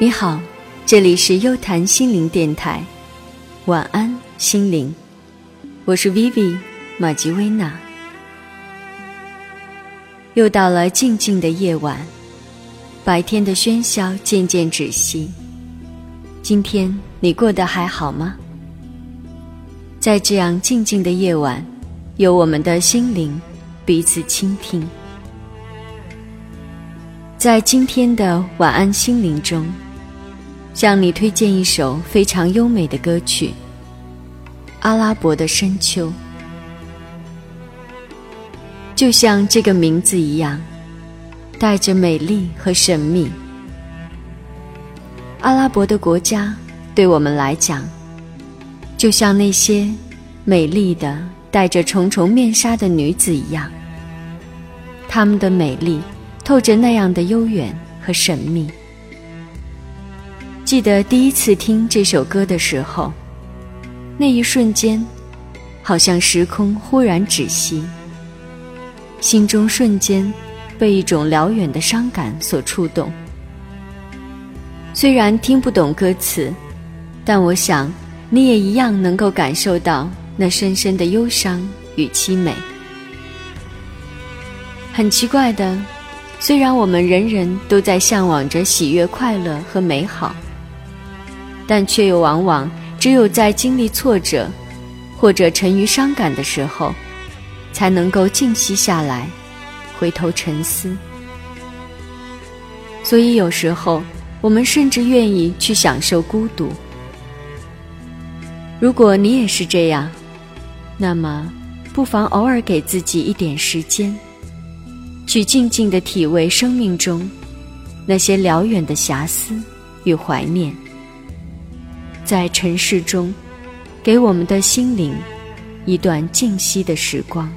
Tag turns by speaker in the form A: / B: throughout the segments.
A: 你好，这里是优谈心灵电台，晚安，心灵，我是 Vivi 马吉薇娜。又到了静静的夜晚，白天的喧嚣渐渐止息。今天你过得还好吗？在这样静静的夜晚，有我们的心灵彼此倾听。在今天的晚安心灵中。向你推荐一首非常优美的歌曲《阿拉伯的深秋》，就像这个名字一样，带着美丽和神秘。阿拉伯的国家对我们来讲，就像那些美丽的、戴着重重面纱的女子一样，她们的美丽透着那样的悠远和神秘。记得第一次听这首歌的时候，那一瞬间，好像时空忽然止息，心中瞬间被一种辽远的伤感所触动。虽然听不懂歌词，但我想你也一样能够感受到那深深的忧伤与凄美。很奇怪的，虽然我们人人都在向往着喜悦、快乐和美好。但却又往往只有在经历挫折，或者沉于伤感的时候，才能够静息下来，回头沉思。所以有时候，我们甚至愿意去享受孤独。如果你也是这样，那么不妨偶尔给自己一点时间，去静静的体味生命中那些辽远的遐思与怀念。在尘世中，给我们的心灵一段静息的时光。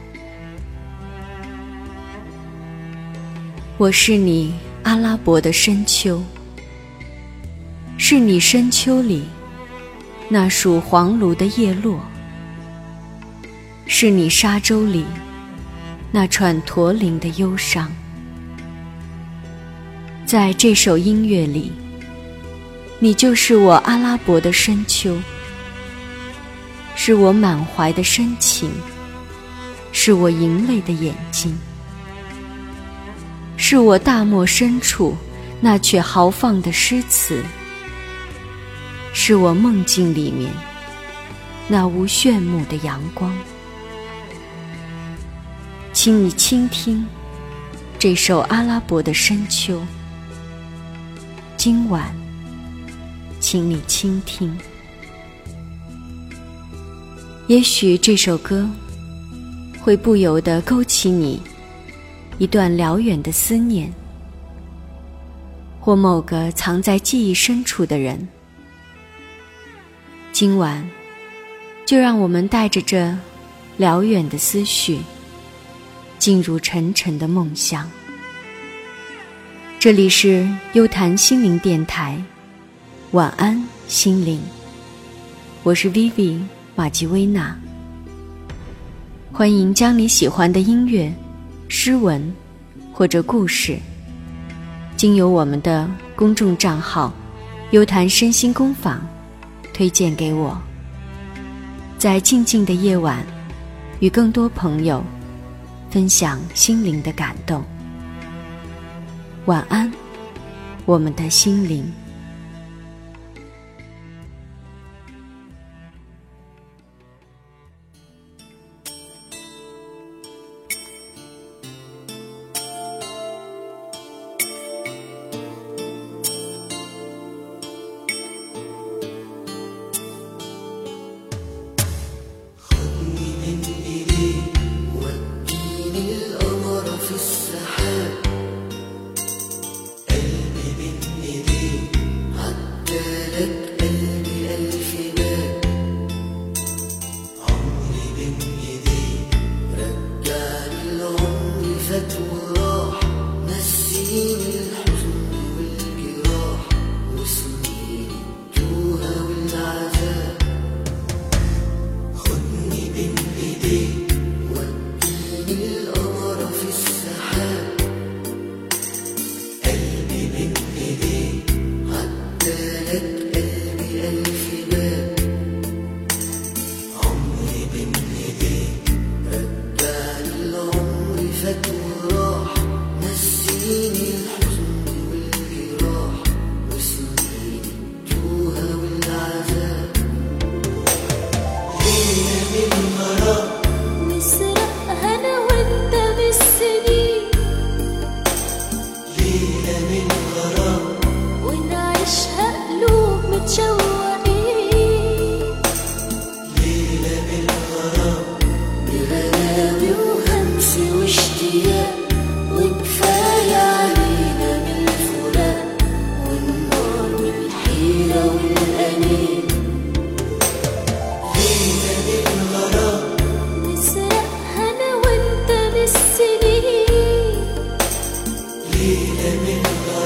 A: 我是你阿拉伯的深秋，是你深秋里那束黄芦的叶落，是你沙洲里那串驼铃的忧伤。在这首音乐里。你就是我阿拉伯的深秋，是我满怀的深情，是我盈泪的眼睛，是我大漠深处那阙豪放的诗词，是我梦境里面那无炫目的阳光。请你倾听这首阿拉伯的深秋，今晚。请你倾听，也许这首歌会不由得勾起你一段辽远的思念，或某个藏在记忆深处的人。今晚，就让我们带着这辽远的思绪，进入沉沉的梦乡。这里是优谈心灵电台。晚安，心灵。我是 Vivi 马吉薇娜。欢迎将你喜欢的音乐、诗文或者故事，经由我们的公众账号“优谈身心工坊”推荐给我，在静静的夜晚，与更多朋友分享心灵的感动。晚安，我们的心灵。
B: ليلة من غرام. ونعيشها in love.